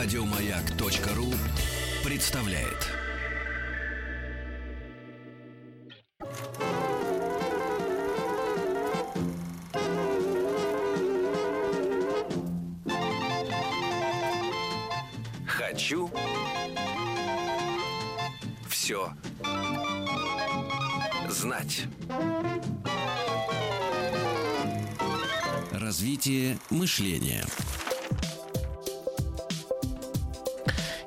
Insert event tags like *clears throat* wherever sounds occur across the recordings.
Радиомаяк.ру представляет. Хочу все знать. Развитие мышления.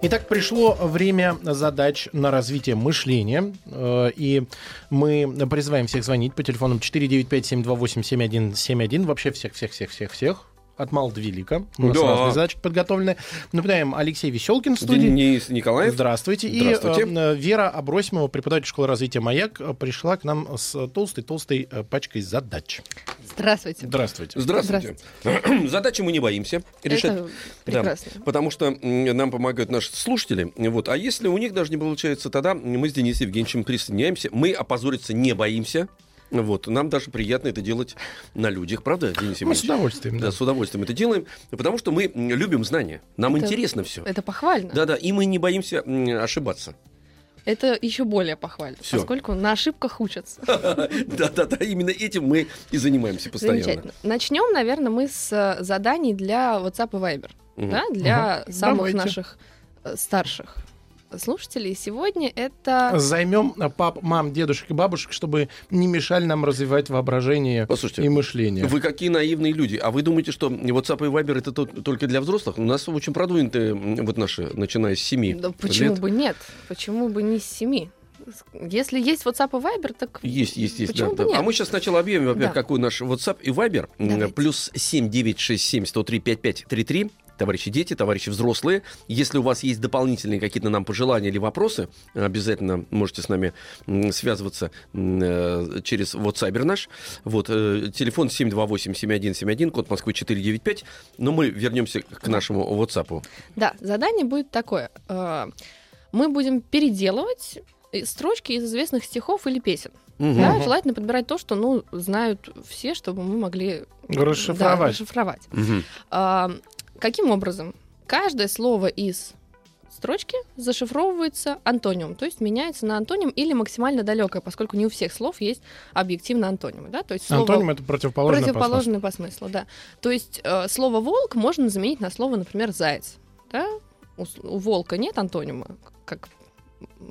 Итак, пришло время задач на развитие мышления. э, И мы призываем всех звонить по телефонам 495-728-7171. Вообще всех-всех-всех-всех-всех. От мала до велика. У нас Да. разные задачки подготовлены. Напоминаем, Алексей Веселкин в студии. Денис Николаев. Здравствуйте. Здравствуйте. И э, Вера Абросимова, преподаватель школы развития «Маяк», э, пришла к нам с толстой-толстой э, пачкой задач. Здравствуйте. Здравствуйте. Здравствуйте. *clears throat* Задачи мы не боимся решать. Это прекрасно. потому что нам помогают наши слушатели. Вот. А если у них даже не получается, тогда мы с Денисом Евгеньевичем присоединяемся. Мы опозориться не боимся. Вот. Нам даже приятно это делать на людях, правда, Денис Мы с удовольствием. Да, Да. с удовольствием это делаем, потому что мы любим знания. Нам Это- интересно все. Это похвально. Да-да, и мы не боимся ошибаться. Это еще более похвально, Всё. поскольку на ошибках учатся. *laughs* Да-да-да, именно этим мы и занимаемся постоянно. Замечательно. Начнем, наверное, мы с э, заданий для WhatsApp и Viber. Да, для самых Давайте. наших э, старших слушателей. Сегодня это... Займем э, пап, мам, дедушек и бабушек, чтобы не мешали нам развивать воображение Послушайте, и мышление. Вы какие наивные люди. А вы думаете, что WhatsApp и Viber это то- только для взрослых? У нас очень продвинутые вот наши, начиная с 7 Да почему лет. бы нет? Почему бы не с семи? Если есть WhatsApp и Viber, так Есть, есть, есть. Почему да, бы да. А нет? мы сейчас сначала объявим, во-первых, Да. какой наш WhatsApp и Viber. Давайте. Плюс 7967 103 5533. Товарищи дети, товарищи взрослые, если у вас есть дополнительные какие-то нам пожелания или вопросы, обязательно можете с нами связываться э, через WhatsApp наш. Вот, э, телефон 728-7171, код Москвы 495. Но мы вернемся к нашему WhatsApp. Да, задание будет такое. Э, Мы будем переделывать строчки из известных стихов или песен. Мгм. Да, желательно подбирать то, что ну, знают все, чтобы мы могли да, Расшифровать. расшифровать. Мгм. А, каким образом? Каждое слово из строчки зашифровывается антонимом, то есть меняется на антоним или максимально далекое, поскольку не у всех слов есть объективно антонимы. Да? То есть слово Антоним это противоположное противоположное по смыслу, да. То есть э, слово волк можно заменить на слово, например, заяц. Да? У, у волка нет антонима, как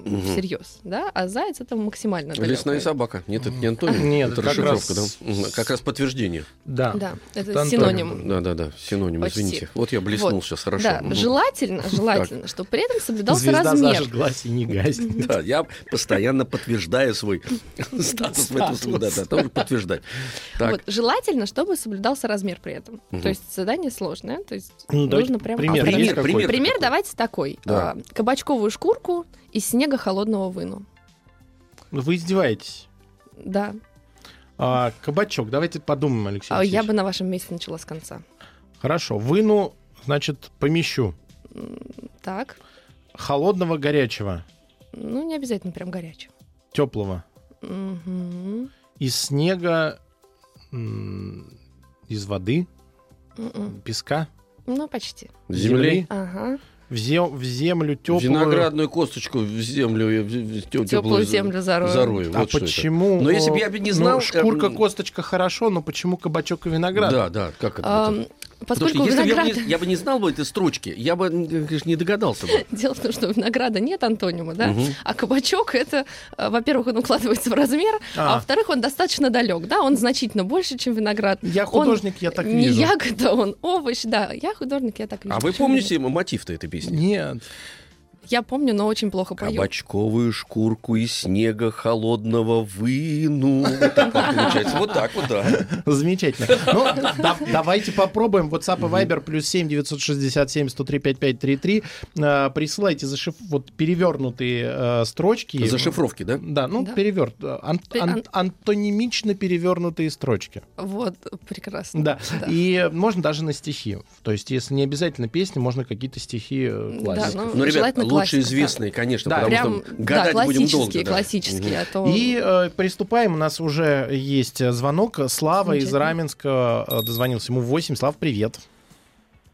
Мгм. всерьез, да, а заяц это максимально далекое. Лесная собака. Нет, это не Антоним. Нет, это как расшифровка, раз- да? Как раз подтверждение. Да. Да, это Это синоним. Да, да, да. Синоним, Почти. извините. Вот я блеснул Вот. сейчас, хорошо. Да, Мгм. желательно, желательно, чтобы при этом соблюдался Звезда размер. зажглась и не гаснет. *laughs* Да, я постоянно подтверждаю свой *laughs* статус в этом смысле. Да, да, тоже подтверждать. Вот, желательно, чтобы соблюдался размер при этом. То есть задание сложное, то есть Ну, нужно прям... пример пример. Давайте такой. А, Кабачковую шкурку из снега холодного выну. Вы издеваетесь. Да. А, кабачок, давайте подумаем, Алексей А я бы на вашем месте начала с конца. Хорошо, выну, значит, помещу. Так. Холодного, горячего, Ну, не обязательно прям горячего. теплого. Мгм. Из снега, из воды, Мгм. песка, Ну, почти. земли. Ага. В, зе- в землю теплую. Виноградную косточку в землю, в- Теплую теплую землю зарою. зарою. А Вот почему? Но если бы я бы не ну, знал, шкурка, эм, косточка хорошо, но почему кабачок и виноград? Да, да, как это? Ам, Потому что Поскольку если бы я, не, я бы не знал бы этой строчки, я бы, конечно, не догадался бы. *laughs* Дело в том, что винограда нет антонима, да? Мгм. А кабачок это, э, во-первых, он укладывается в размер, а, А. во-вторых, он достаточно далек, да? Он значительно больше, чем виноград. Я Он художник, я так не вижу. ягода, он овощ, да. Я художник, я так вижу. А вы помните мотив-то этой песни? Нет. Я помню, но очень плохо пою. Кабачковую шкурку из снега холодного выну. Вот так вот получается. Вот так вот, да. Замечательно. Ну, да- давайте попробуем. WhatsApp и Viber плюс 7 967 103 5533. Э, Присылайте зашиф... вот перевернутые э, строчки. Зашифровки, да? Да, ну, Да. переверт. ан- Пе- ан- ан- антонимично перевернутые строчки. Вот, прекрасно. Да. Да. И можно даже на стихи. То есть, если не обязательно песни, можно какие-то стихи э, Да, класть. ну, Ну, ребят, желательно лучше классика, известные, конечно, Да. потому Прям, что да, гадать будем долго. классические, да. а то... И э, приступаем. У нас уже есть э, звонок. Слава из. Раменска э, дозвонился. Ему 8. Слав, привет.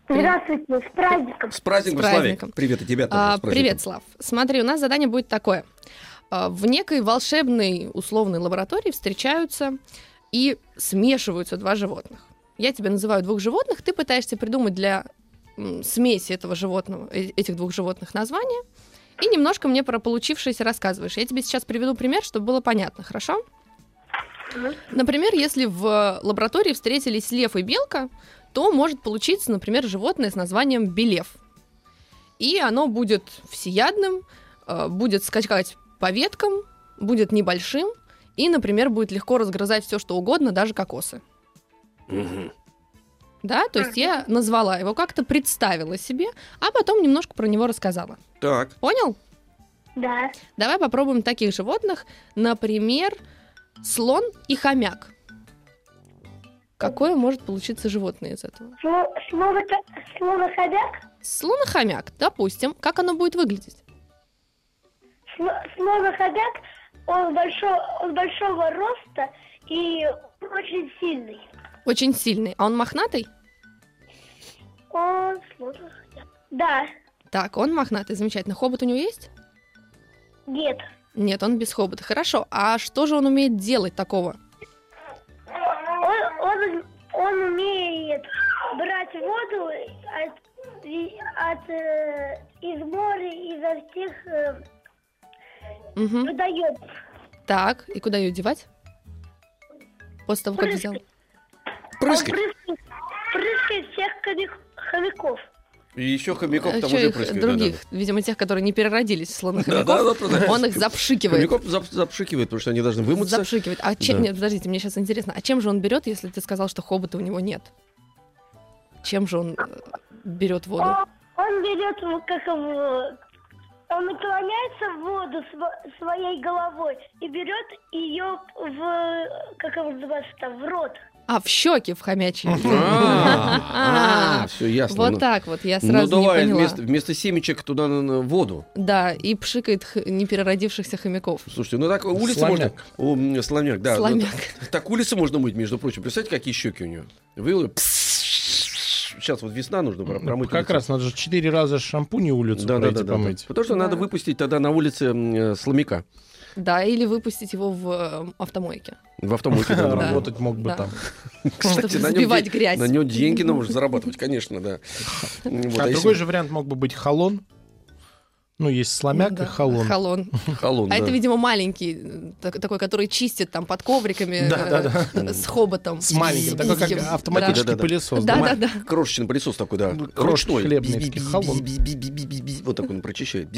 Здравствуйте, с праздником. С праздником, С Славик. праздником. Привет, и тебя тоже. А, с праздником. привет, Слав. Смотри, у нас задание будет такое. А, В некой волшебной условной лаборатории встречаются и смешиваются два животных. Я тебе называю двух животных, ты пытаешься придумать для смеси этого животного, э- этих двух животных названия, и немножко мне про получившееся рассказываешь. Я тебе сейчас приведу пример, чтобы было понятно, хорошо? Например, если в лаборатории встретились лев и белка, то может получиться, например, животное с названием белев. И оно будет всеядным, э, будет скакать по веткам, будет небольшим и, например, будет легко разгрызать все, что угодно, даже кокосы. Мгм. Да, то есть я назвала его, как-то представила себе, а потом немножко про него рассказала. Так, Понял? Да. Давай попробуем таких животных, например, слон и хомяк. Какое может получиться животное из этого? Сло- Слово, слово хомяк. Слон и хомяк, допустим. Как оно будет выглядеть? Сло- Слово хомяк, он, большой, он большого роста и очень сильный. Очень сильный. А он мохнатый? Он слово хомяк. Да. Так, он мохнатый, замечательно. Хобот у него есть? Нет. Нет, он без хобота. Хорошо. А что же он умеет делать такого? Он, он, он умеет брать воду от, и- от, э, из моря, изо всех э, Мгм. выдает. Так, и куда ее девать? После того, как взял. прыскать. Он прыскает, прыскает всех хомяков. И еще хомяков А там чё уже их прыскают. других, видимо, тех, которые не переродились в Да, хомяков, да, да, да, да. он их запшикивает. Хомяков зап- запшикивает, потому что они должны вымыться. Запшикивает. А чем, Да. нет, подождите, мне сейчас интересно, а чем же он берет, если ты сказал, что хобота у него нет? Чем же он э, берет воду? Он, он берет, как его, он наклоняется в воду сво- своей головой и берет ее в, как его называется в рот. А, в щеки в хомячьи. *laughs* А, все ясно. Вот Ну, так вот, я Ну сразу не давай вместо, вместо семечек туда воду. Да, и пшикает непереродившихся хомяков. Слушайте, ну так улица можно... Слоняк, да. Ну, *laughs* так, улица можно мыть, между прочим. Представьте, какие щеки у нее. Вы... Сейчас вот весна нужно про- промыть. Как улицу. раз надо же четыре раза шампунь и улицу Да, да, пройти да, да, помыть. да. Потому что Да. надо выпустить тогда на улице э, сломяка. Да, или выпустить его в э, автомойке. В автомойке. да, *laughs* да. Работать мог бы Да. там. *laughs* Кстати, Чтобы на нем грязь. На нем деньги нужно зарабатывать, конечно, да. *laughs* Вот, А если- другой же вариант мог бы быть холон. Ну, есть сломяк Да, и холон. Холон. Холон, А да. это, видимо, маленький, э, так- такой, который чистит там под ковриками Да, э, с хоботом. С маленьким, такой как автоматический Да-да-да. пылесос. Да, да? да, да. Крошечный пылесос такой, да. Крошечный хлебный, би-би-би-би-би-би. Вот так он прочищает.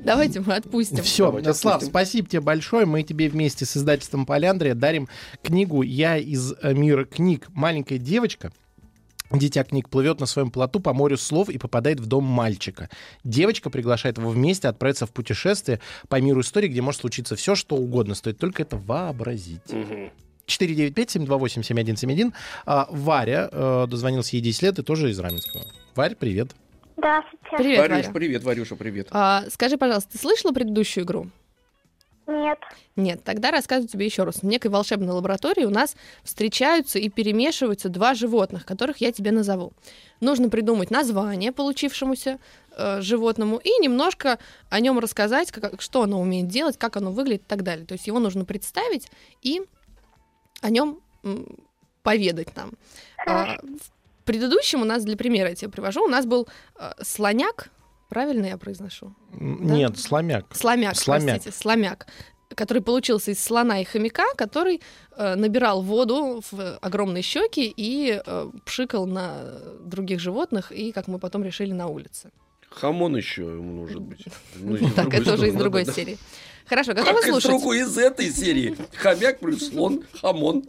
Давайте мы отпустим. Все, Давайте Слав, отпустим. спасибо тебе большое. Мы тебе вместе с издательством Поляндрия дарим книгу «Я из э, мира книг». Маленькая девочка Дитя книг плывет на своем плоту по морю слов и попадает в дом мальчика. Девочка приглашает его вместе отправиться в путешествие по миру истории, где может случиться все, что угодно. Стоит только это вообразить. 495-728-7171. А, Варя, э, дозвонился ей 10 лет и тоже из Раменского. Варь, привет. Здравствуйте. Привет, Варюш, Варя. привет, Варюша, привет. А, скажи, пожалуйста, ты слышала предыдущую игру? Нет. Нет, тогда рассказываю тебе еще раз. В некой волшебной лаборатории у нас встречаются и перемешиваются два животных, которых я тебе назову. Нужно придумать название получившемуся э, животному и немножко о нем рассказать, как, что оно умеет делать, как оно выглядит и так далее. То есть его нужно представить и о нем м, поведать нам. А, предыдущем у нас, для примера я тебе привожу, у нас был э, слоняк, правильно я произношу? Нет, сломяк. Сломяк, Сломяк. простите, сломяк, который получился из слона и хомяка, который э, набирал воду в огромные щеки и э, пшикал на других животных, и, как мы потом решили, на улице. Хамон еще ему может быть. *laughs* Ну, из Так, это уже из другой серии. Хорошо, готовы Как слушать? другой из этой серии. Хомяк плюс слон, хамон.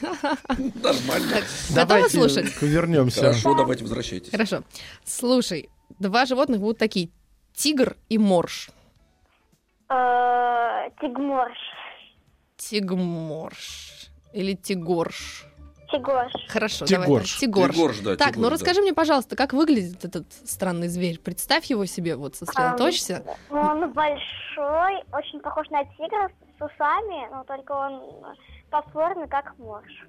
Нормально. Готовы Давайте слушать? вернемся. Хорошо, давайте возвращайтесь. Хорошо. Слушай, два животных будут такие. Тигр и морж. Э, Тигморш. Тигморж. Или тигорш. Тигош. Хорошо, давай. Тигорш. так, Тигорш. Тигорш, да, Так, ну тигорш, да. расскажи мне, пожалуйста, как выглядит этот странный зверь? Представь его себе, вот сосредоточься. Он большой, очень похож на тигра с усами, но только он по форме как морж.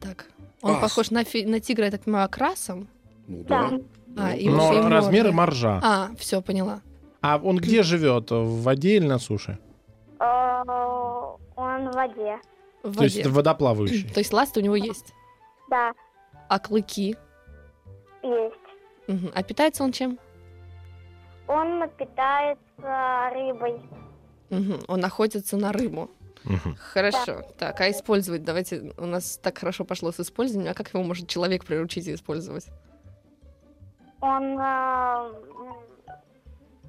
Так. Он Ас. похож на, фи- на тигра, я так понимаю, окрасом. Ну Да. да. А, и Но уши, и размеры моржа. А, все, поняла. А он где живет? В воде или на суше? Э, Он в воде. В То есть воде. водоплавающий. *clears throat* То есть ласты у него есть. Да, А клыки? есть. Мгм. А питается он чем? Он питается рыбой. Мгм. Он охотится на рыбу. Мгм. Хорошо. Так, а использовать? Давайте, у нас так хорошо пошло с использованием. А как его может человек приручить и использовать? Он, э,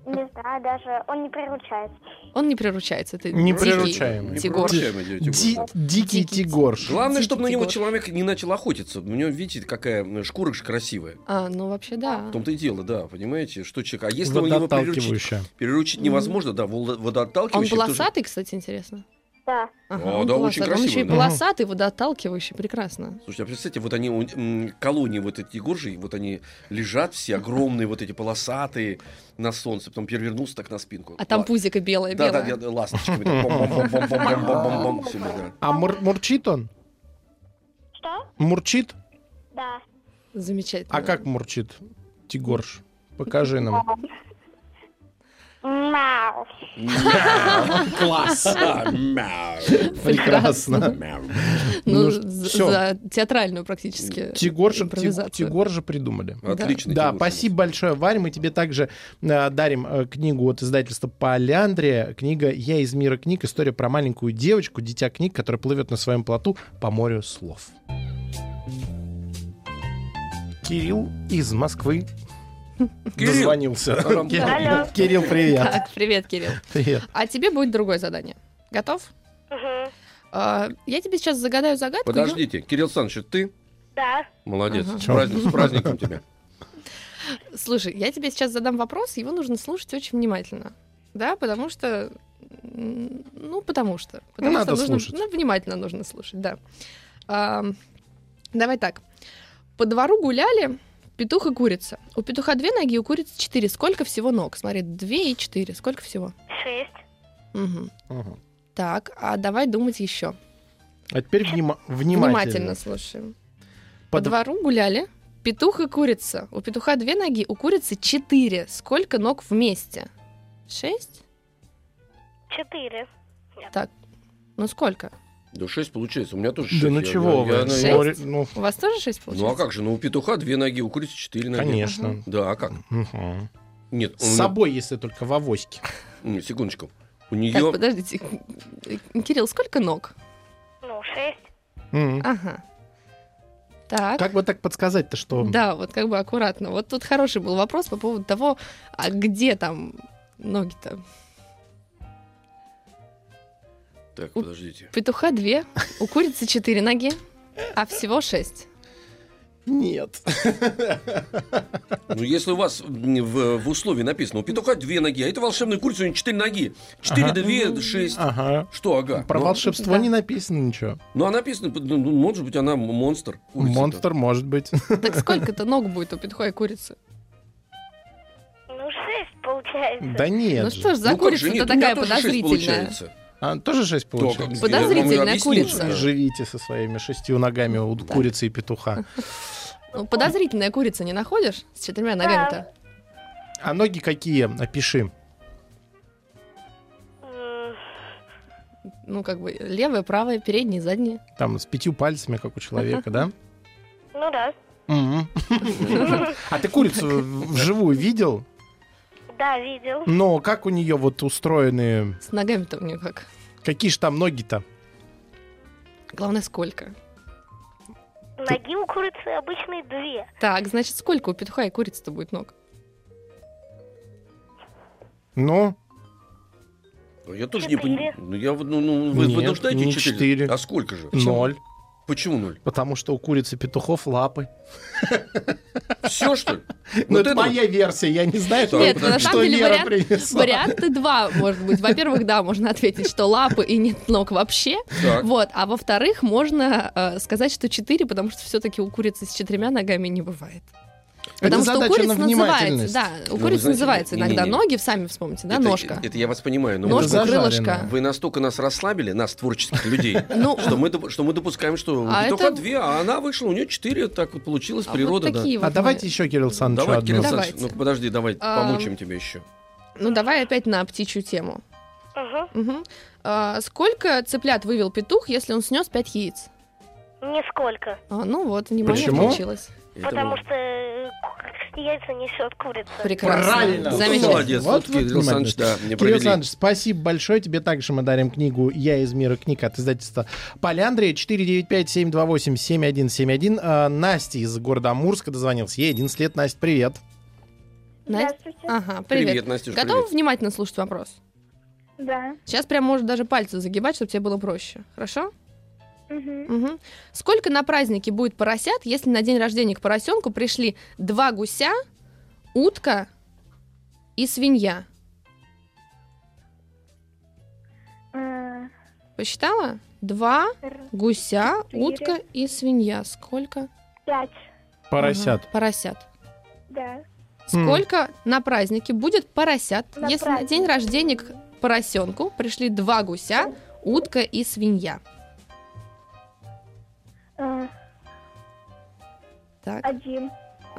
не знаю, даже, он не приручается. Он не приручается. Это Не дикий приручаемый. Тигор. Тигор. Дикий Дикий тигорш. Главное, Дикий чтобы на него тигор. человек не начал охотиться. У него, видите, какая шкура красивая. А, ну вообще да. В том-то и дело, да, понимаете, что человек... А если он его приручить, переручить невозможно, да, вол- А он водоотталкивающий... тоже- полосатый, кстати, интересно. Да. Ага, О, он да, полосатый. очень Он еще и да. полосатый, водоотталкивающий. Прекрасно. Слушайте, а представьте, вот они, колонии вот эти горжи, вот они лежат все огромные, вот эти полосатые на солнце, потом перевернулся так на спинку. А там пузико белое, Да, да, да, ласточками. А мур- мурчит он? Что? Мурчит? Да. Замечательно. А как мурчит тигорш? Покажи нам. Мяу. *laughs* Класс! Мяу, Прекрасно. мяу. Ну, Ну, за, театральную практически Тигоржа, импровизацию. Тигоржа придумали. Отличный Да, Тигор. спасибо большое, Варя. Мы тебе также э, дарим э, книгу от издательства Поляндрия. Книга «Я из мира книг. История про маленькую девочку, дитя книг, которая плывет на своем плоту по морю слов». Кирилл из Москвы Кирилл. дозвонился. Алло. Кирилл, Алло. Кирилл, привет. Так, привет, Кирилл. Привет. А тебе будет другое задание. Готов? Мгм. А, я тебе сейчас загадаю загадку. Подождите, Кирилл Александрович, ты? Да. Молодец. Ага. С, праздник- с праздником тебя. Слушай, я тебе сейчас задам вопрос, его нужно слушать очень внимательно. Да, потому что... Ну, потому что. Потому Надо что нужно, слушать. Ну, внимательно нужно слушать, да. Ам, давай так. По двору гуляли петух и курица. У петуха две ноги, у курицы четыре. Сколько всего ног? Смотри, две и четыре. Сколько всего? Шесть. Мгм. Мгм. Так, а давай думать еще. А теперь внима- Внимательно внимательно. слушаем. По Под- двору гуляли петух и курица. У петуха две ноги, у курицы четыре. Сколько ног вместе? Шесть? Четыре. Ну сколько? Да 6 получается. У меня тоже Да 6. ну чего вы? ну, Шесть? я- Ну, У вас тоже шесть Ну а получается? как же? Ну у петуха две ноги, у курицы четыре ноги. конечно. Да, а как? Мгм. Нет, С собой, если только в авоське. Нет, секундочку. У Так, нее... подождите. Кирилл, сколько ног? Ну, шесть. Мгм. Ага. Так. Как бы так подсказать-то, что... Да, вот как бы аккуратно. Вот тут хороший был вопрос по поводу того, а где там ноги-то? Так, подождите. Петуха две, у курицы четыре ноги, а всего шесть. Нет. Ну, если у вас в, в условии написано, у петуха две ноги, а это волшебная курица, у нее четыре ноги. Четыре, Ага. две, шесть. Ага. Что, ага. Про ну, волшебство да. не написано ничего. Ну, а написано, ну, ну, может быть, она монстр. Монстр может быть. Так сколько-то ног будет у петуха и курицы? Ну, шесть получается. Да нет. ну что ж, за Ну, курица-то у такая подозрительная. А, тоже шесть Да, получается? Подозрительная курица. Живите со своими шестью ногами у курицы и петуха. *laughs* Ну, подозрительная курица не находишь? С четырьмя ногами-то. А ноги какие? Опиши. Ну, как бы левая, правая, передняя, задняя. Там с пятью пальцами, как у человека, да? Ну да. *laughs* А ты курицу *laughs* вживую видел? Да, видел. Но как у нее вот устроены... С ногами-то у нее как? Какие же там ноги-то? Главное, сколько? Ноги у курицы обычные две. Так, значит, сколько у петуха и курицы-то будет ног? Ну, А Я тоже не понимаю. Ну, я, ну, ну, вы, вы Нет, нуждаете не четыре? четыре. А сколько же? ноль. Почему ноль? Потому что у курицы петухов лапы. Все, что ли? Ну, Вот это моя версия, я не знаю, Так, Нет, на что самом деле Лера вариант, принесла. варианты два, может быть. Во-первых, да, можно ответить, что лапы и нет ног вообще. Так. Вот. А во-вторых, можно э, сказать, что четыре, потому что все-таки у курицы с четырьмя ногами не бывает. Потому что у куриц на называется, да, у вы куриц знаете, называется иногда не-не-не. ноги, сами вспомните, да, это, ножка. Это я вас понимаю, но Это Ножка, крылышко. вы настолько нас расслабили, нас, творческих людей, *laughs* Ну, что мы, что мы допускаем, что А только это- две, а она вышла, у нее четыре, так вот получилось, а природа, А давайте еще, Кирилл Александрович, Давай. Кирилл Давайте. Александрович, ну подожди, давай, А, помучим тебя еще. Ну, давай опять на птичью тему. Ага. А, сколько цыплят вывел петух, если он снес 5 яиц? Нисколько. А, ну вот, внимание Почему? получилось. Потому что э, яйца несет курица. Прекрасно. Правильно. Ну, Замечательно. молодец, Вот, вот, Кирилл Александрович, да, не Кирилл. Александрович, спасибо большое. Тебе также мы дарим книгу «Я из мира книг» от издательства «Поляндрия». 495-728-7171. А, Настя из города Амурска дозвонился. Ей 11 лет. Настя, привет. Настя? Ага, привет. Привет, Настюш, Готова привет. внимательно слушать вопрос? Да. Сейчас прям может даже пальцы загибать, чтобы тебе было проще. Хорошо? Мгм. Мгм. Сколько на празднике будет поросят, если на день рождения к поросенку пришли два гуся, утка и свинья? Э, Посчитала? Два гуся, Четыре. утка и свинья. Сколько? Пять. Поросят. Ага, поросят. Да. Сколько на празднике будет поросят, На если на день рождения к поросенку пришли два гуся, утка и свинья? Э, Так. Один.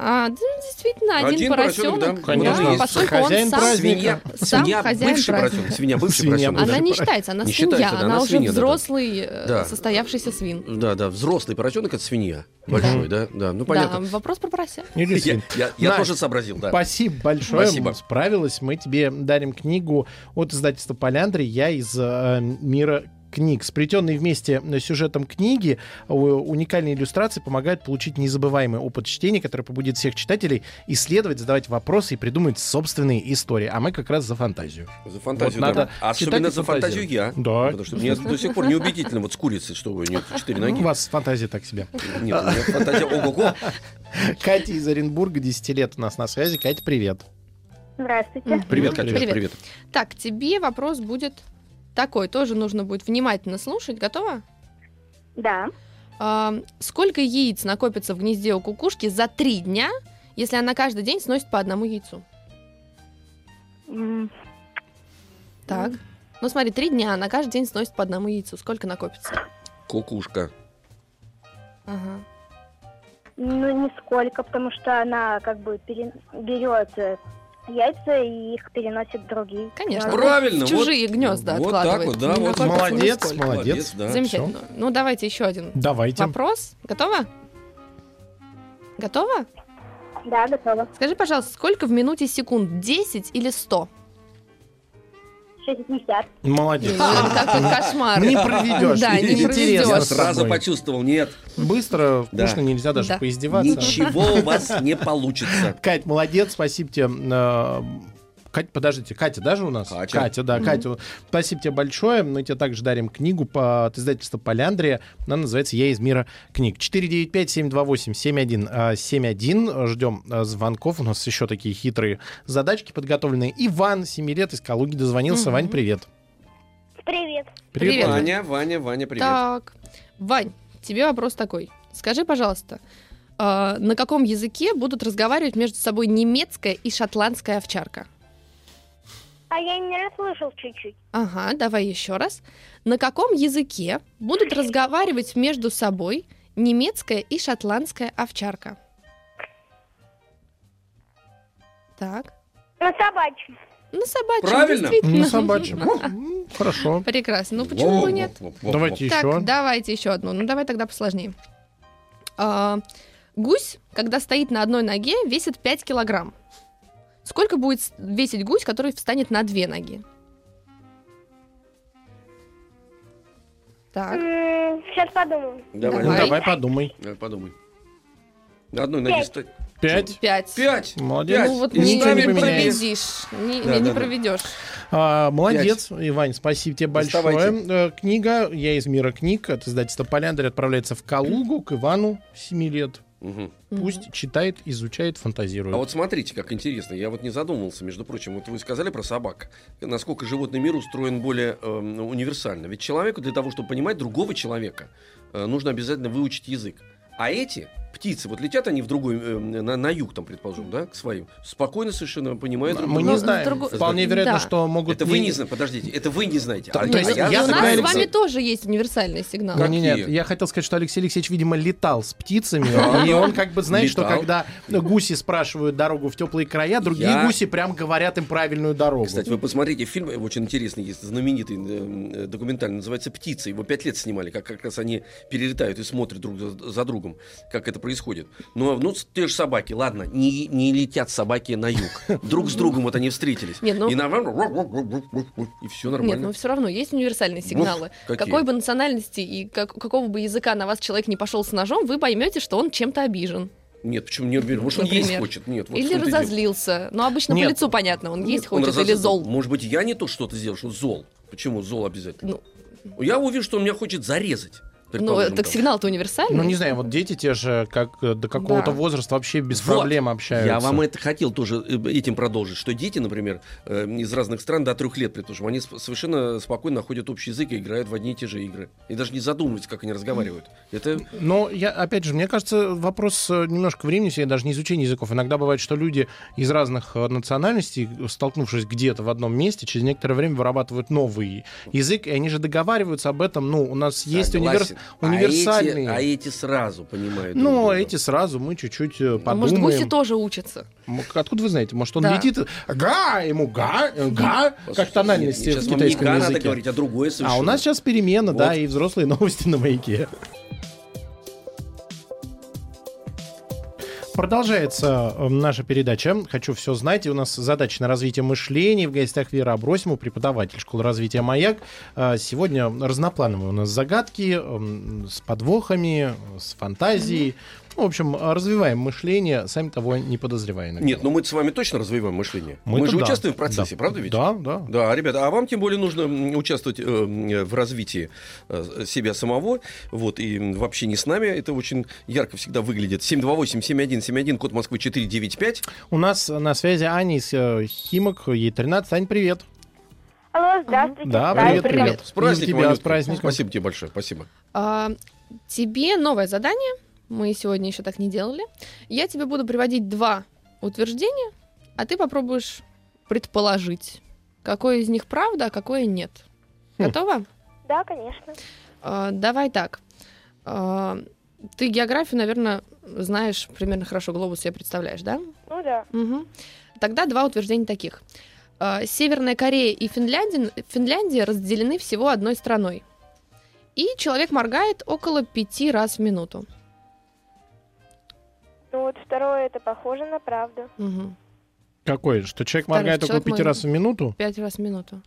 А, да, действительно, один, Один поросенок, поросенок, да, Конечно, есть. поскольку хозяин он сам. Свинья, сам свинья хозяин бывший праздника. поросенок. Свинья бывший Свинья поросенок. Она не считается, она не свинья, считается, да, она, она уже свинья, взрослый, э, Да. состоявшийся свин. Да, да, взрослый поросенок это свинья. Большой, да? Да, ну понятно. Да, вопрос про поросят. Или Я, свин. я- я Настя, тоже сообразил, да. Спасибо большое. Спасибо. Справилась. Мы тебе дарим книгу от издательства «Поляндрия». Я из э, мира книг. Сплетенные вместе сюжетом книги, у- уникальные иллюстрации помогают получить незабываемый опыт чтения, который побудит всех читателей исследовать, задавать вопросы и придумать собственные истории. А мы как раз за фантазию. За фантазию, Вот да. надо Особенно за фантазию. я. Да. Потому что мне до сих пор неубедительно вот с курицей, что у нее четыре У ноги. вас фантазия так себе. Нет, у меня фантазия ого-го. Катя из Оренбурга, 10 лет у нас на связи. Катя, привет. Здравствуйте. Привет, Катя, Привет. привет. Так, тебе вопрос будет такой, тоже нужно будет внимательно слушать. Готова? Да. А, сколько яиц накопится в гнезде у кукушки за три дня, если она каждый день сносит по одному яйцу? М, Так. Ну смотри, три дня она каждый день сносит по одному яйцу. Сколько накопится? Кукушка. Ага. Ну, нисколько, потому что она как бы пере- берет э, яйца и их переносит в другие. Конечно. гнезда. Правильно, В чужие гнезда вот откладывает. так вот, да, вот. Молодец, нисколько. молодец. да. Замечательно. Ну, давайте еще один Давайте. вопрос. Готова? Готова? Да, готово. Скажи, пожалуйста, сколько в минуте секунд? 10 или 100? 60. Молодец. Какой кошмар. Не проведешь. Да, не Интересно проведешь. Я сразу почувствовал, нет, Быстро, Да. вкусно, нельзя даже Да. поиздеваться. ничего у вас не получится. Кать, молодец, спасибо тебе. Катя, подождите, Катя даже у нас? Катя. да, Катя. Спасибо тебе большое. Мы тебе также дарим книгу по, от издательства «Поляндрия». Она называется «Я из мира книг». 495-728-7171. Ждем э, звонков. У нас еще такие хитрые задачки подготовленные. Иван, 7 лет, из Калуги дозвонился. Мгм. Вань, привет. Привет. Привет. Ваня. Ваня, Ваня, Ваня, привет. Так, Вань, тебе вопрос такой. Скажи, пожалуйста, а, на каком языке будут разговаривать между собой немецкая и шотландская овчарка? А я не расслышал чуть-чуть. Ага, давай еще раз. На каком языке будут разговаривать между собой немецкая и шотландская овчарка? Так. На собачьем. На собачьем, Правильно. На собачьем. М, Хорошо. Прекрасно. Ну почему бы нет? Давайте Так, еще. давайте еще одну. Ну, давай тогда посложнее. А, гусь, когда стоит на одной ноге, весит 5 килограмм. Сколько будет с- весить гусь, который встанет на две ноги? Так, Сейчас подумаю. Давай, Ну, Давай. давай подумай. давай, подумай. На одной ноге Пять. стоит. Пять. пять. Пять. Молодец. Пять. Ну вот И не, ничего не поменяется. проведишь. Не, Да, не, да, да. проведешь. А, молодец, Ивань, спасибо тебе большое. Доставайте. Э, Книга «Я из мира книг» от издательства «Поляндрия» отправляется в Калугу к Ивану 7 лет. Мгм. Пусть читает, изучает, фантазирует. А вот смотрите, как интересно. Я вот не задумывался, между прочим. Вот вы сказали про собак. Насколько животный мир устроен более эм, универсально. Ведь человеку для того, чтобы понимать другого человека, э, нужно обязательно выучить язык. А эти птицы, вот летят они в другой, э, на, на юг, там, предположим, да, к своим, спокойно совершенно понимают. друг Мы друга. не знаем. другой- Вполне вероятно, Да. что могут... Это вы не знаете, подождите, это вы не знаете. То- а то есть я- я у нас такая с вами тоже есть универсальный сигнал. Не, нет, Какие? я хотел сказать, что Алексей Алексеевич, видимо, летал с птицами, *laughs* и он как бы знает, что когда гуси спрашивают дорогу в теплые края, другие гуси прям говорят им правильную дорогу. Кстати, вы посмотрите, фильм очень интересный, есть знаменитый э, документальный, называется «Птица». Его пять лет снимали, как как раз они перелетают и смотрят друг за, за другом, как это происходит. Но, ну, с- те же собаки, ладно, не, не летят собаки на юг. Друг с другом вот они встретились. Нет, ну- И, на... и все Нет, нормально. но все равно есть универсальные сигналы. какие? Какой бы национальности и как- какого бы языка на вас человек не пошел с ножом, вы поймете, что он чем-то обижен. Нет, почему не убили? Может, он есть Например. хочет? Нет, вот или разозлился. Но обычно Нет. по лицу понятно, он есть Он хочет или разозлился. зол. Может быть, я не то что-то сделал, что зол. Почему зол обязательно? Ну, Я увижу, что он меня хочет зарезать. Ну так сигнал-то универсальный. Ну, не знаю, вот дети те же, как э, до какого-то Да. возраста вообще без Вот. проблем общаются. Я вам это хотел тоже э, этим продолжить, что дети, например, э, из разных стран до трех лет, предположим, они с- совершенно спокойно находят общий язык и играют в одни и те же игры. И даже не задумываются, как они разговаривают. Это Но я, опять же, мне кажется, вопрос немножко времени, сегодня даже не изучение языков. Иногда бывает, что люди из разных национальностей, столкнувшись где-то в одном месте, через некоторое время вырабатывают новый язык, и они же договариваются об этом. Ну, у нас есть универ- согласен. Универсальный. А эти, а эти сразу понимают. друг Ну, друга. эти сразу мы чуть-чуть э, А подумаем. может, гуси тоже учатся. Откуда вы знаете? Может, он Да. летит, га, ему га, э, га, как Послушайте, тональности нет, в не китайском «га» надо языке. говорить, а другое А совершенно. у нас сейчас перемена, да, Вот. и взрослые новости на маяке. Продолжается э, наша передача «Хочу все знать». И у нас задача на развитие мышления. В гостях Вера Абросимова, преподаватель школы развития «Маяк». Э, Сегодня разноплановые у нас загадки э, с подвохами, с фантазией. Ну, в общем, развиваем мышление, сами того не подозревая. иногда. Нет, ну мы с вами точно развиваем мышление. Мы, Мы-то же да. участвуем в процессе, Да. правда ведь? Да, да. Да, ребята, а вам тем более нужно участвовать э, в развитии э, себя самого, вот, и вообще не с нами, это очень ярко всегда выглядит. 728-7171, код Москвы 495. У нас на связи Аня из э, Химок, ей 13. Ань, привет. Алло, здравствуйте. Да, привет, привет. привет. С праздником, тебя с праздником. Спасибо тебе большое, спасибо. А, тебе новое задание. Мы сегодня еще так не делали. Я тебе буду приводить два утверждения, а ты попробуешь предположить, какое из них правда, а какое нет. Хм. Готова? Да, конечно. А, давай так. А, ты географию, наверное, знаешь примерно хорошо, глобус себе представляешь, да? Ну да. Мгм. Тогда два утверждения таких. А, Северная Корея и Финляндия, Финляндия разделены всего одной страной. И человек моргает около пяти раз в минуту. Ну вот второе, это похоже на правду. Мгм. Какой? Что человек Второй, моргает пяти моргает. раз в минуту? Пять раз в минуту.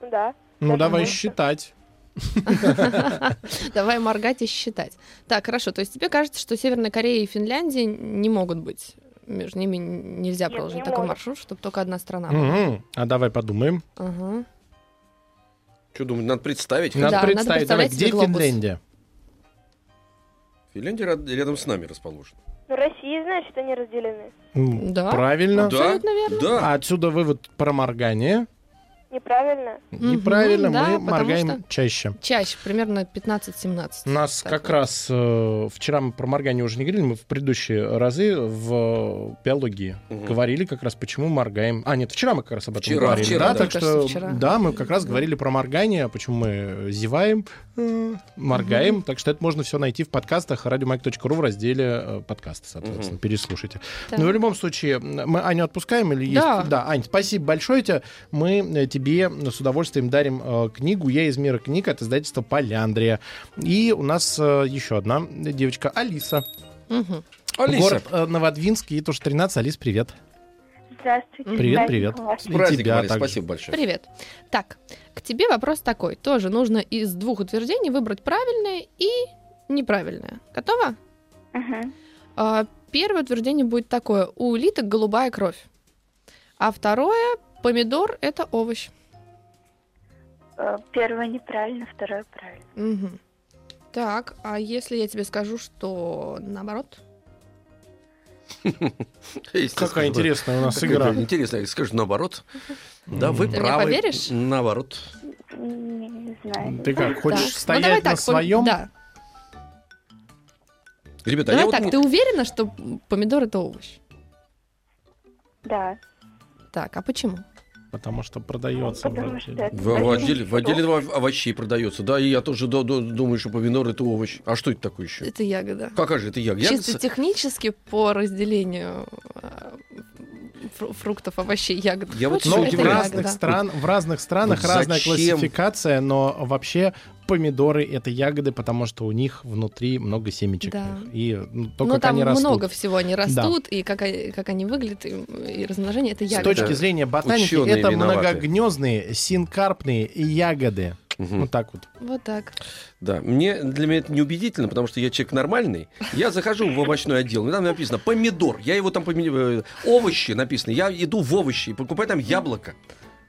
Ну да. Ну, Да, давай по-моему. считать. *laughs* Давай моргать и считать. Так, хорошо. То есть тебе кажется, что Северная Корея и Финляндия не могут быть. Между ними нельзя Нет, проложить не такой может. маршрут, чтобы только одна страна была. А давай подумаем. Ага. Что думать, надо представить? Да, Надо надо представить. Давай, где. Финляндия? Финляндия ряд- рядом с нами расположена. Ну Россия, значит, они разделены. Да. Правильно. Да, Абсолютно верно. да. А отсюда вывод про моргание. Неправильно. Неправильно, да, мы потому моргаем что- чаще. Чаще, примерно 15-17. У нас Так как вот. раз э, вчера мы про моргание уже не говорили, мы в предыдущие разы в биологии Мгм. говорили как раз, почему моргаем. А, нет, вчера мы как раз об этом Вчера, говорили. вчера, да, да. так кажется, что, вчера. да, мы как раз говорили про моргание, почему мы зеваем, э, моргаем. Так что это можно все найти в подкастах радиомайк.ру в разделе э, подкасты, соответственно, Мгм. переслушайте. Да. Но в любом случае, мы Аню отпускаем или есть? Да. Да, Ань, спасибо большое тебе. Мы э, тебе с удовольствием дарим э, книгу «Я из мира книг» от издательства «Поляндрия». И у нас э, еще одна девочка Алиса. Мгм. Алиса, Город э, Новодвинск, ей тоже 13. Алис, привет. Здравствуйте. Привет, привет. с и праздником, тебя Алис, также. спасибо большое. Привет. Так, к тебе вопрос такой. Тоже нужно из двух утверждений выбрать правильное и неправильное. Готова? Мгм. А, Первое утверждение будет такое. У улиток голубая кровь. А второе, помидор — это овощ. Э, Первое неправильно, второе правильно. Мгм. Так, а если я тебе скажу, что наоборот? *laughs* Какая интересная у нас игра. Интересно, скажу наоборот. Да, вы правы. поверишь? Наоборот. Не, знаю. Ты как, хочешь. Ну, стоять на своем? Да. Ребята, а Давай так, ты уверена, что помидор это овощ? Да. Так, а почему? Потому что продается. Потому в отделе. В, отделе, в отделе ов- овощей продается. Да, и я тоже до- до- думаю, что помидор это овощ. А что это такое еще? Это ягода. Какая же это ягода? Ягода Чисто с- технически по разделению фру- фруктов, овощей, ягод. Я вот Ну, в разных, ягода. стран, в разных странах Вот разная зачем? классификация, но вообще помидоры это ягоды, потому что у них внутри много семечек. Да. И ну, то, ну, как там они растут. много всего они растут, и как, они- как они выглядят, и, и размножение это С ягоды. точки зрения ботаники, Ученые это виноваты. многогнездные, синкарпные ягоды. Мгм. Вот так вот. Вот так. Да, мне для меня это неубедительно, потому что я человек нормальный. Я захожу в овощной отдел, и там написано помидор. Я его там поменяю. Овощи написано. Я иду в овощи и покупаю там яблоко.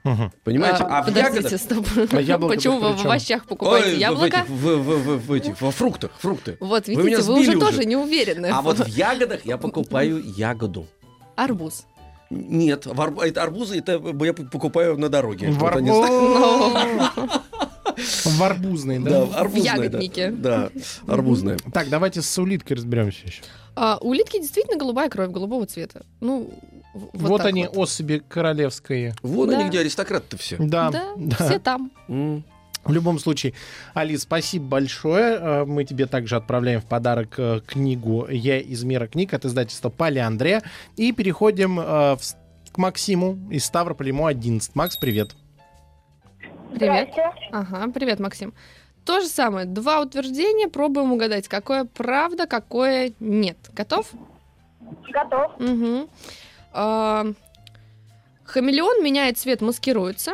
Мгм. Понимаете? А, в подождите, ягодах... стоп. А *laughs* яблоко Почему вы в овощах покупаете Ой, в яблоко? этих, в, в- в- в этих, во фруктах, фрукты. Вот, Вы меня видите, вы, сбили уже уже. тоже не уверены. А вот в *laughs* ягодах я покупаю ягоду. Арбуз. Нет, в арб- это арбузы это я покупаю на дороге. В Вот они арбу- *laughs* В арбузный, Да, да? арбузная, да. ягоднике. Да, арбузная. Так, давайте с улиткой разберемся еще. А, у улитки действительно голубая кровь, голубого цвета. Ну, в- вот, Вот, они, вот. особи королевские. Вон Да. они где аристократы-то все. Да, Да, да. все там. М. В любом случае, Алис, спасибо большое. Э, Мы тебе также отправляем в подарок э, книгу «Я из мира книг» от издательства «Полиандре». И переходим э, к Максиму из Ставрополя. Ему 11. Макс, привет. Привет. Ага, привет, Максим. То же самое. Два утверждения. Пробуем угадать, какое правда, какое нет. Готов? Готов. Угу. Хамелеон меняет цвет, маскируется.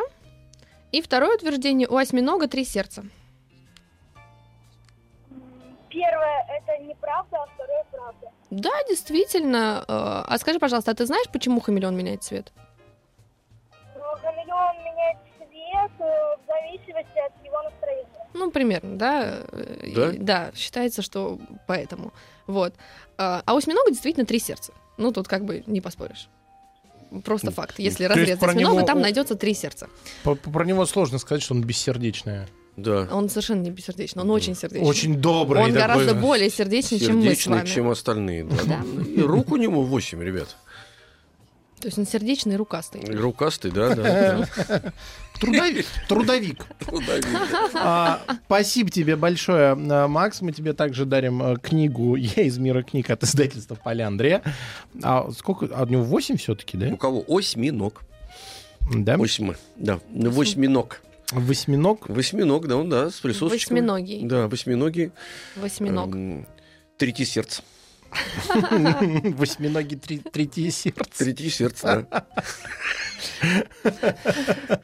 И второе утверждение. У осьминога три сердца. Первое это неправда, а второе правда. Да, действительно. Э, а скажи, пожалуйста, а ты знаешь, почему хамелеон меняет цвет? Но хамелеон меняет цвет э, в зависимости от его настроения. Ну, примерно, да? Да? и- да, считается, что поэтому. Вот. А а у осьминога действительно три сердца. Ну, тут как бы не поспоришь. Просто факт. Если То разрезать осьминога, него там найдется три сердца. Про него сложно сказать, что он бессердечный. Да. Он совершенно не бессердечный, он очень сердечный. Очень добрый. Он такой. гораздо более сердечный, чем мы с Сердечный, вами. чем остальные. Да. Да. И рук у него 8, ребят. То есть он сердечный и рукастый. Рукастый, да, да. *laughs* Трудовик. Трудовик. А, спасибо тебе большое, а, Макс. Мы тебе также дарим а, книгу *laughs* «Я из мира книг» от издательства «Поляндрия». А сколько? А у него 8 все-таки, У да? кого? Осьминог. Да? Восьмы. Да. Восьминог. Восьминог. Восьминог, да, он, да, с присосочками. Восьминогий. Да, восьминогий. Восьминог. Эм, Третье сердце. *laughs* Восьминогий три- третье сердце. Третье сердце, да. *laughs*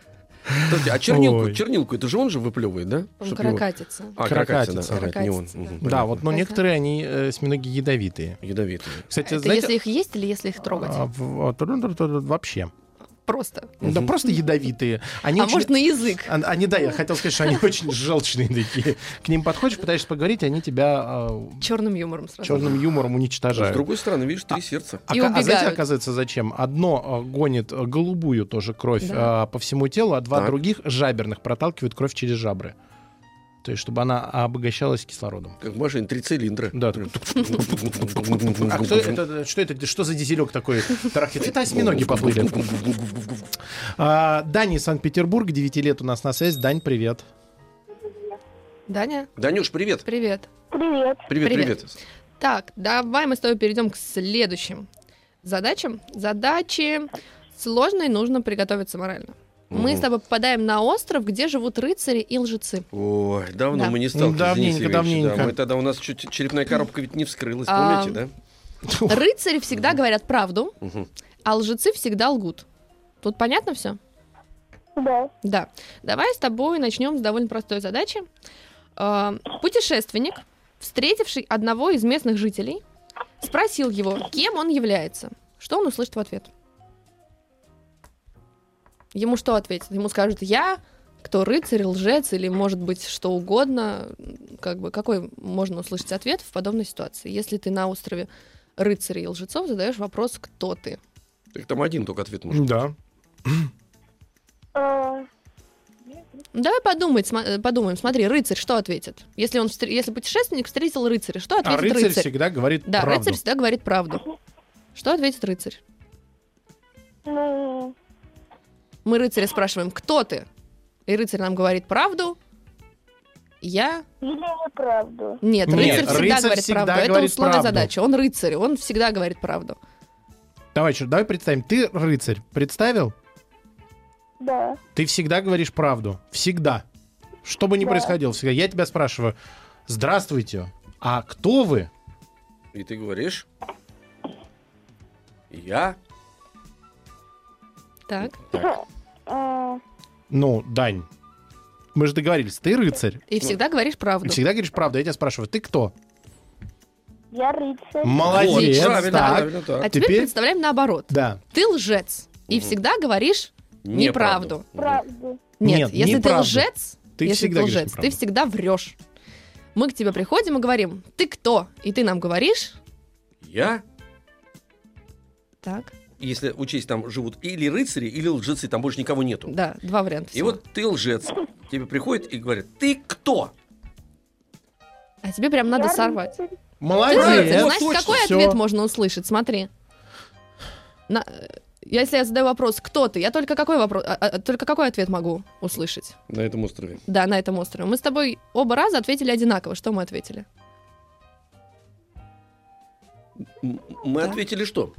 А чернилку, Ой. чернилку, это же он же выплевывает, да? Он Чтоб его-. А, каракатица, да. Каракатица. Не он. Да. Вот, но некоторые, они э, осьминоги ядовитые. Ядовитые. Кстати, Это знаете, если их есть или если их трогать? а, в- вообще. Просто. Да просто ядовитые. Они а очень- может на язык? А- Они, да, я хотел сказать, что они очень желчные такие. К ним подходишь, пытаешься поговорить, они тебя Черным юмором сразу. черным юмором С уничтожают. другой стороны, видишь, три сердца. А, И ка- а знаете, оказывается, зачем? Одно гонит э, голубую тоже кровь Да. э, по всему телу, а два Так. других жаберных проталкивают кровь через жабры. То есть, чтобы она обогащалась кислородом. Как в машине, три цилиндра. Да. А кто это, что это? Что за дизелек такой? тарахтит? Это осьминоги поплыли. А, Даня из Санкт-Петербурга, 9 лет у нас на связи. Дань, привет. Даня, Данюш, привет. привет. Привет. Привет, Привет. привет. Так, давай мы с тобой перейдем к следующим задачам. Задачи сложные, нужно приготовиться морально. Мы с тобой попадаем на остров, где живут рыцари и лжецы. Ой, давно Да. мы не сталкивались. Давненько, Денис Евгеньевич, давненько. Да, мы тогда у нас чуть черепная коробка ведь не вскрылась, А, помните, да? *laughs* Рыцари всегда говорят правду, Мгм. а лжецы всегда лгут. Тут понятно все? Да. Да. Давай с тобой начнем с довольно простой задачи. Э, Путешественник, встретивший одного из местных жителей, спросил его, кем он является. Что он услышит в ответ? Ему что ответит? Ему скажут «я», кто рыцарь, лжец или, может быть, что угодно. Как бы, какой можно услышать ответ в подобной ситуации? Если ты на острове рыцарей и лжецов задаешь вопрос «кто ты?». Так там один только ответ может. Да. Ну, Давай подумать, подумаем. Смотри, рыцарь что ответит? Если он встр- если путешественник встретил рыцаря, что А ответит рыцарь, рыцарь? всегда говорит Да, правду. рыцарь всегда говорит правду. Что ответит рыцарь? Ну, Мы рыцаря спрашиваем, кто ты? И рыцарь нам говорит правду. Я... или неправду. Нет, Нет, рыцарь всегда рыцарь говорит всегда правду. Это говорит условие правду. задачи. Он рыцарь, он всегда говорит правду. Давай, что, давай представим. Ты рыцарь. Представил? Да. Ты всегда говоришь правду. Всегда. Что бы ни Да. происходило, всегда. Я тебя спрашиваю, здравствуйте, а кто вы? И ты говоришь, я... Так. Так, А, Ну, Дань, мы же договорились, ты рыцарь. И всегда говоришь правду. Всегда говоришь правду. Я тебя спрашиваю, ты кто? я рыцарь. Молодец. Вот, правильно, так. правильно, так. А теперь, Теперь- представляем наоборот. Да. Ты лжец. И всегда говоришь неправду. Правду. Нет, Нет, если неправду. ты лжец, Ты если всегда ты лжец, ты всегда врешь. Мы к тебе приходим и говорим, ты кто? И ты нам говоришь, Я, так, если учесть, там живут или рыцари, или лжецы, там больше никого нету. да, два варианта. И всего. вот ты лжец. Тебе приходит и говорит, ты кто? А тебе прям надо Я сорвать. рыцарь. Ты Молодец. рыцарь, Вот значит, точно, какой всё. ответ можно услышать? Смотри. На- э, Если я задаю вопрос, кто ты, я только какой вопрос, а, а, только какой ответ могу услышать? На этом острове. Да, на этом острове. Мы с тобой оба раза ответили одинаково. Что мы ответили? Мы Да. ответили что?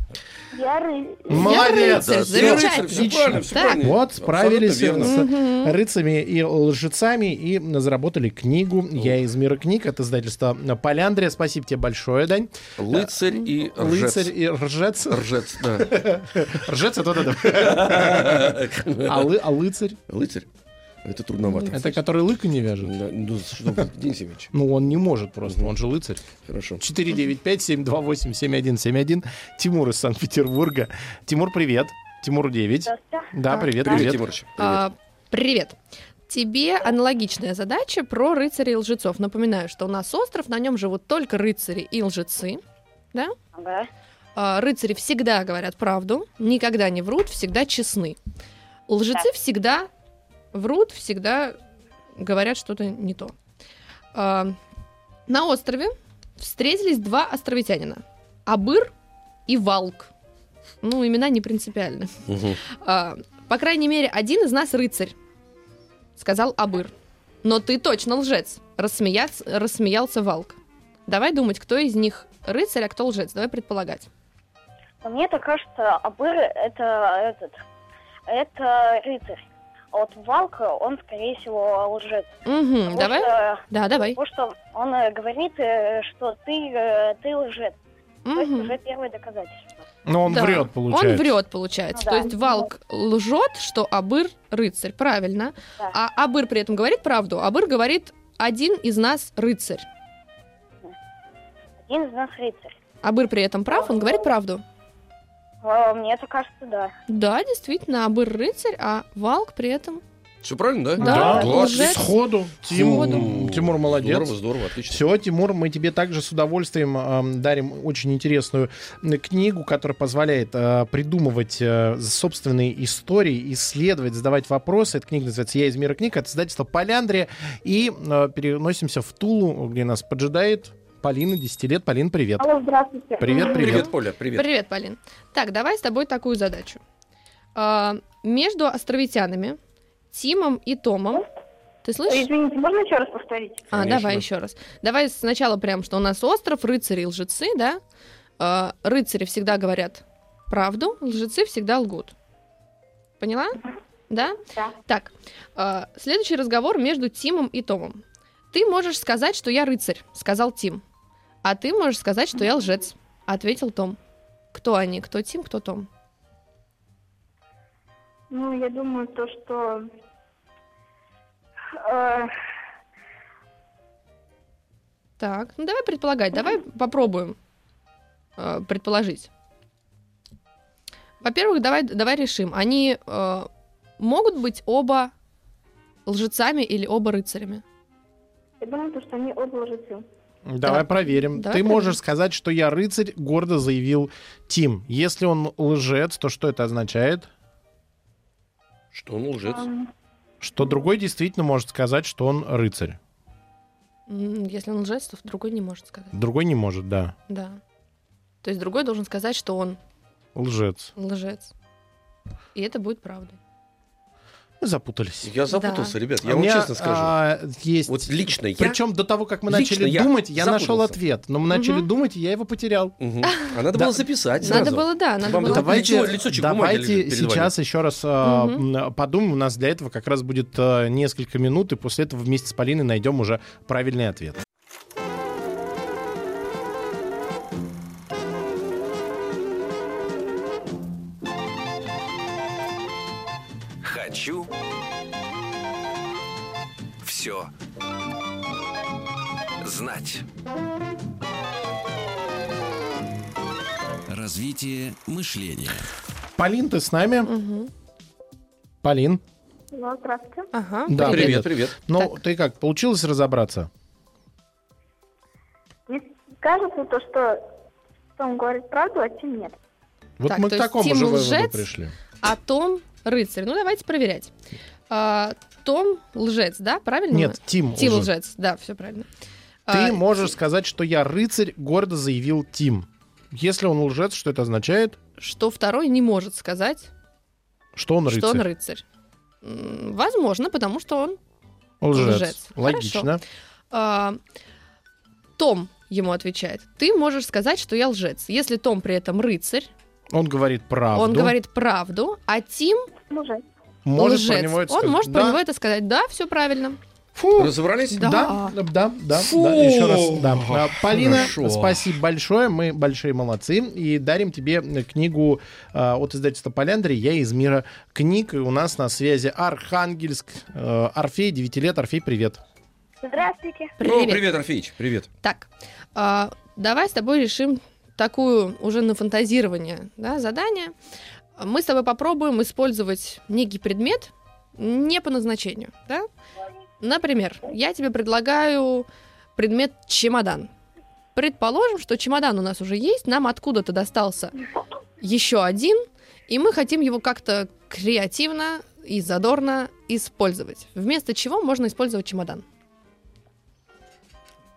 Я рыцарь. Молодец. рыцарь, Да, замечательно. все правильно, все Так. правильно. Вот, справились верно. с рыцами и лжецами и заработали книгу «Я из мира книг» от издательства «Поляндрия». Спасибо тебе большое, Дань. Лыцарь и ржец. Лыцарь и ржец. Ржец, да. *laughs* Ржец это вот это. *laughs* А, а лыцарь? Лыцарь. Это трудновато. Это который лыка не вяжет? Да, ну, что Денис Евгеньевич. Ну, он не может просто, он же лыцарь. Хорошо. 495-728-7171. Тимур из Санкт-Петербурга. Тимур, привет. Тимур 9. Здравствуйте. Да, привет, Привет, привет. Тимурыч. Привет. А, привет. Тебе аналогичная задача про рыцарей и лжецов. Напоминаю, что у нас остров, на нем живут только рыцари и лжецы. Да? Ага. А, рыцари всегда говорят правду, никогда не врут, всегда честны. Лжецы всегда врут, всегда говорят что-то не то. А, на острове встретились два островитянина. Абыр и Валк. Ну, имена не принципиальны. А, по крайней мере, один из нас рыцарь, сказал Абыр. Но ты точно лжец, рассмеялся Валк. Давай думать, кто из них рыцарь, а кто лжец. Давай предполагать. Мне так кажется, Абыр это этот, это рыцарь. А вот Валка, он, скорее всего, лжец. Угу, давай. что- Да, давай. Потому что он э, говорит, э, что ты, э, ты лжец. То есть уже первое доказательство. Но он Да. врет, получается. Он врет, получается. Ну То да. есть Валк лжет, что Абыр рыцарь. Правильно. Да. А Абыр при этом говорит правду. Абыр говорит, один из нас рыцарь. Один из нас рыцарь. Абыр при этом прав, он говорит правду. А, Мне это кажется, да. Да, действительно, Абыр рыцарь, а Валк при этом... Все правильно, да? Да, да лжец. Сходу. Тим- Сходу. Тимур молодец. Здорово, здорово, отлично. Все, Тимур, мы тебе также с удовольствием эм, дарим очень интересную э, книгу, которая позволяет э, придумывать э, собственные истории, исследовать, задавать вопросы. Эта книга называется «Я из мира книг» от издательства «Поляндрия». И э, переносимся в Тулу, где нас поджидает Полина, 10 лет. Полин, привет. Алло, здравствуйте. Привет, Привет, привет. Поля, привет. Привет, Полин. Так, давай с тобой такую задачу. А, между островитянами Тимом и Томом... Ты слышишь? Извините, можно еще раз повторить? А, Конечно. давай еще раз. Давай сначала прям, что у нас остров, рыцари и лжецы, да? А, рыцари всегда говорят правду, лжецы всегда лгут. Поняла? Да? Да. Так, а, следующий разговор между Тимом и Томом. Ты можешь сказать, что я рыцарь, сказал Тим. А ты можешь сказать, что я лжец, ответил Том. Кто они? Кто Тим, кто Том? Ну, я думаю, то, что... э, Так, ну давай предполагать, давай попробуем э, предположить. Во-первых, давай, давай решим, они э, могут быть оба лжецами или оба рыцарями? я думаю, то, что они оба лжецы. Давай Да. проверим. Давай Ты проверим. можешь сказать, что я рыцарь, гордо заявил Тим. Если он лжец, то что это означает? Что он лжец? Что другой действительно может сказать, что он рыцарь. Если он лжец, то другой не может сказать. Другой не может, да. Да. То есть другой должен сказать, что он Лжец. лжец. И это будет правдой. Запутались. Я запутался, ребят, У я вам меня, честно скажу. а, есть. Вот лично я... Причем до того, как мы Лично начали я думать, я нашел ответ. Но мы начали Мгм. думать, и я его потерял. Мгм. А надо Да. было записать Надо сразу. было, да, надо Вам было. давай- Давайте, лицо- лицочек давайте сейчас еще раз а, м, подумаем. У нас для этого как раз будет а, несколько минут, и после этого вместе с Полиной найдем уже правильный ответ. Хочу все знать. Развитие мышления. Полин, ты с нами? Мгм. Полин, Ну, здравствуйте. Ага, Да, Привет, привет. ну ты как, получилось разобраться? Мне кажется, то, что он говорит правду, а Тим нет. Вот Так, мы к такому же выводу пришли. А Том рыцарь. Ну, давайте проверять. А, Том лжец, да? Правильно? Нет, Тим Тим уже. лжец, да, все правильно. Ты А, можешь сказать, что я рыцарь, гордо заявил Тим. Если он лжец, что это означает? Что второй не может сказать, Что он рыцарь. что он рыцарь. Возможно, потому что он Лжец. лжец. Логично. А, Том ему отвечает. Ты можешь сказать, что я лжец. Если Том при этом рыцарь, Он говорит правду. он говорит правду, а Тим может лжец. про него это он сказать. может да. про него это сказать. Да, все правильно. Фу. Разобрались? Да. Да, да, да, Фу. да, еще раз, да. А, Полина, Хорошо. спасибо большое, мы большие молодцы, и дарим тебе книгу а, от издательства Поляндрий «Я из мира книг», и у нас на связи Архангельск, э, Орфей, 9 лет, Орфей, привет. Здравствуйте. О, Привет. привет, Орфеич, привет. Так, а, давай с тобой решим такую уже на фантазирование да, задание. Мы с тобой попробуем использовать некий предмет не по назначению. Да? Например, я тебе предлагаю предмет чемодан. Предположим, что чемодан у нас уже есть, нам откуда-то достался еще один, и мы хотим его как-то креативно и задорно использовать. Вместо чего можно использовать чемодан?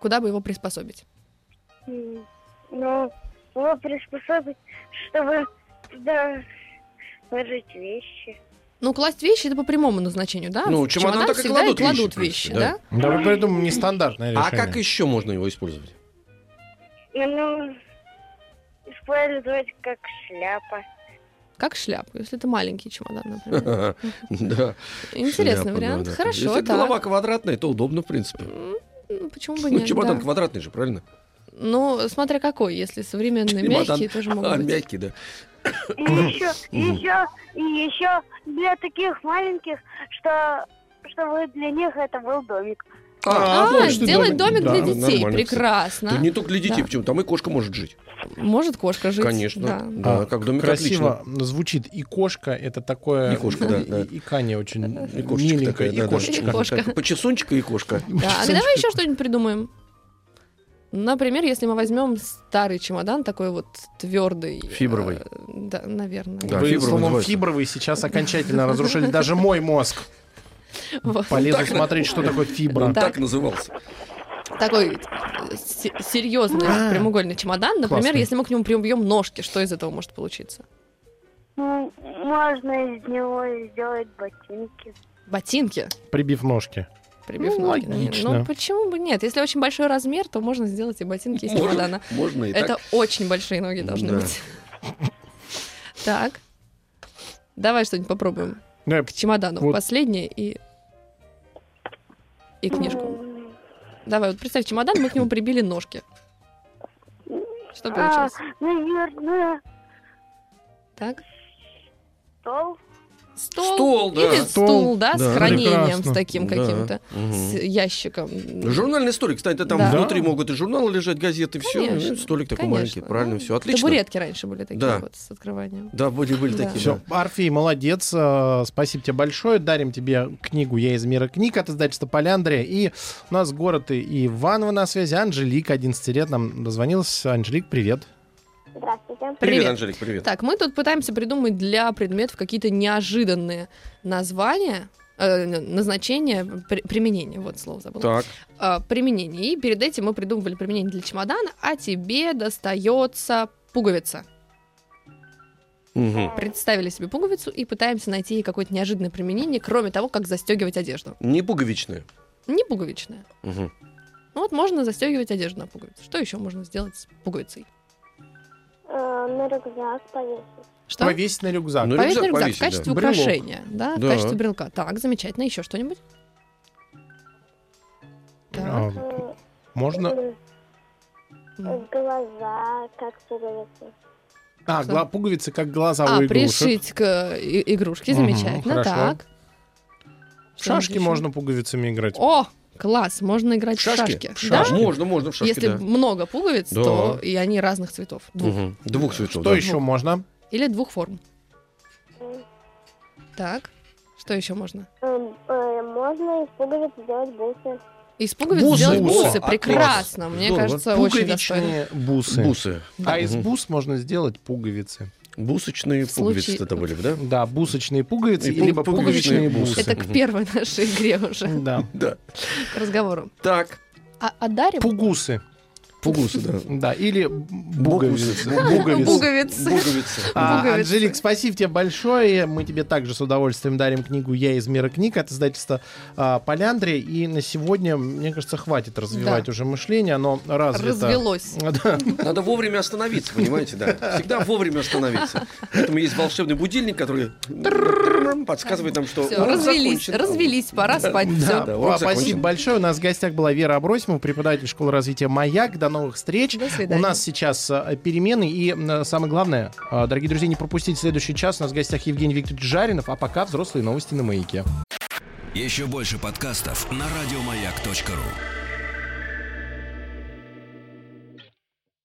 Куда бы его приспособить? Ну, его приспособить, чтобы туда ложить вещи. Ну, класть вещи это по прямому назначению, да? Ну, В чемодан так и всегда кладут вещи, кладут в вещи, принципе, да? да. Давай придумаем нестандартное решение. А как еще можно его использовать? Ну, использовать как шляпа. Как шляпу, если это маленький чемодан, например. *laughs* Да. Интересный вариант. да, да. Хорошо, Если голова квадратная, то удобно, в принципе. Ну, Почему бы Ну, нет? чемодан да. квадратный же, правильно? Ну, смотря какой. Если современные Чемодан. мягкие, тоже могут А, быть. мягкий, да. И еще, и еще, и еще для таких маленьких, что чтобы для них это был домик. А, точно, сделать домик да, для детей. Прекрасно. Тут не только для детей, Да. почему? Там и кошка может жить. Может кошка жить. Конечно. да. Да, А, как домик Красиво отлично. звучит. И кошка это такое... И кошка, да, да. И, и Каня очень И кошечка миленькая. такая, И да, да. кошечка. И кошка. Так, Почесунчика и кошка. Да, а давай еще что-нибудь придумаем. Например, если мы возьмем старый чемодан, такой вот твердый. э, Фибровый. Да, наверное. Да, Вы фибровый словом называется. фибровый сейчас окончательно разрушили даже мой мозг. Вот. Полезу Так, смотреть, что такое фибра. Он Так. так назывался. Такой э, се- серьезный А, прямоугольный чемодан. Например, классно. если мы к нему прибьем ножки, что из этого может получиться? Ну, можно из него сделать ботинки. Ботинки, Прибив ножки. Прибив Ну, ноги. логично. Ну, почему бы нет? Если очень большой размер, то можно сделать и ботинки из чемодана. можно и Это так. очень большие ноги должны Да. быть. Так. Давай что-нибудь попробуем. Да, К чемодану. Вот. Последнее и... И книжку. Давай, вот представь чемодан, мы к нему прибили ножки. Что А, получилось? наверное, Так. стол. Стол, Стол, да. или Стол, стул, да, с да. хранением, Прекрасно. с таким Да. каким-то, Мгм. с ящиком. Журнальный столик, кстати, там Да. внутри могут и журналы лежать, газеты, все. Конечно, столик такой конечно. маленький, правильно, Ну, все отлично. Табуретки раньше были такие Да. вот с открыванием. Да, были, были Да. такие. Все, да. Орфей, молодец. э, Спасибо тебе большое. Дарим тебе книгу «Я из мира книг» от издательства «Поляндрия». И у нас город и Иваново на связи. Анжелика, 11 лет, нам дозвонилась. Анжелик, привет. Здравствуйте. Привет, Привет. Анжелик, привет. Так, мы тут пытаемся придумать для предметов какие-то неожиданные названия. э, назначение, при- применение, вот слово забыла. Так. А, применение. И перед этим мы придумывали применение для чемодана, а тебе достается пуговица. Мгм. Представили себе пуговицу и пытаемся найти ей какое-то неожиданное применение, кроме того, как застегивать одежду. Не пуговичные. Не пуговичная. Мгм. Ну Вот можно застегивать одежду на пуговицу. Что еще можно сделать с пуговицей? Э, на рюкзак повесить. Что? Повесить на рюкзак. Ну, Повесить на рюкзак рюкзак повесить, в качестве да. Украшения, да, Да. в качестве брелка. Так, замечательно. Еще что-нибудь? Так. А, Можно... Глаза, как пуговицы. А, гла- пуговицы как глаза у А, игрушек. пришить к э, и- игрушке, замечательно. хорошо. Так. В шашки можно пуговицами играть. О, класс, можно играть в Шашки? шашки. В Да? шашки. Можно, можно в шашки, Если да. много пуговиц, Да. то и они разных цветов. Двух. Мгм. Двух цветов, Что да. еще можно? Или двух форм. Так. Что еще можно? Эм, э, Можно из пуговиц сделать бусы. Из пуговиц Бусы, сделать бусы. А, Прекрасно. класс. Мне Здорово. кажется, очень достойно. Пуговичные бусы. Бусы. А из Мгм. бус можно сделать пуговицы. Бусочные В случае- пуговицы это были, бы, да? Да, бусочные пуговицы, И либо пуговичные бусы. Это к первой нашей игре уже, Да. Да. к разговору. Так. А, а дарим Пугусы. Пугусы, да. Да, или *laughs* буговицы. Буговицы. А, Пуговицы. Анжелик, спасибо тебе большое. Мы тебе также с удовольствием дарим книгу «Я из мира книг» от издательства а, «Поляндрия». И на сегодня, мне кажется, хватит развивать уже мышление. Оно развито. Развелось. *laughs* Надо вовремя остановиться, понимаете, да. Всегда вовремя остановиться. Поэтому есть волшебный будильник, который подсказывает нам, что развелись, развелись, пора спать. Спасибо большое. У нас в гостях была Вера Абросимова, преподаватель школы развития «Маяк». До новых встреч. До свидания. У нас сейчас а, перемены. И а, самое главное, а, дорогие друзья, не пропустите следующий час. У нас в гостях Евгений Викторович Жаринов. А пока взрослые новости на «Маяке». Еще больше подкастов на радиомаяк.ру.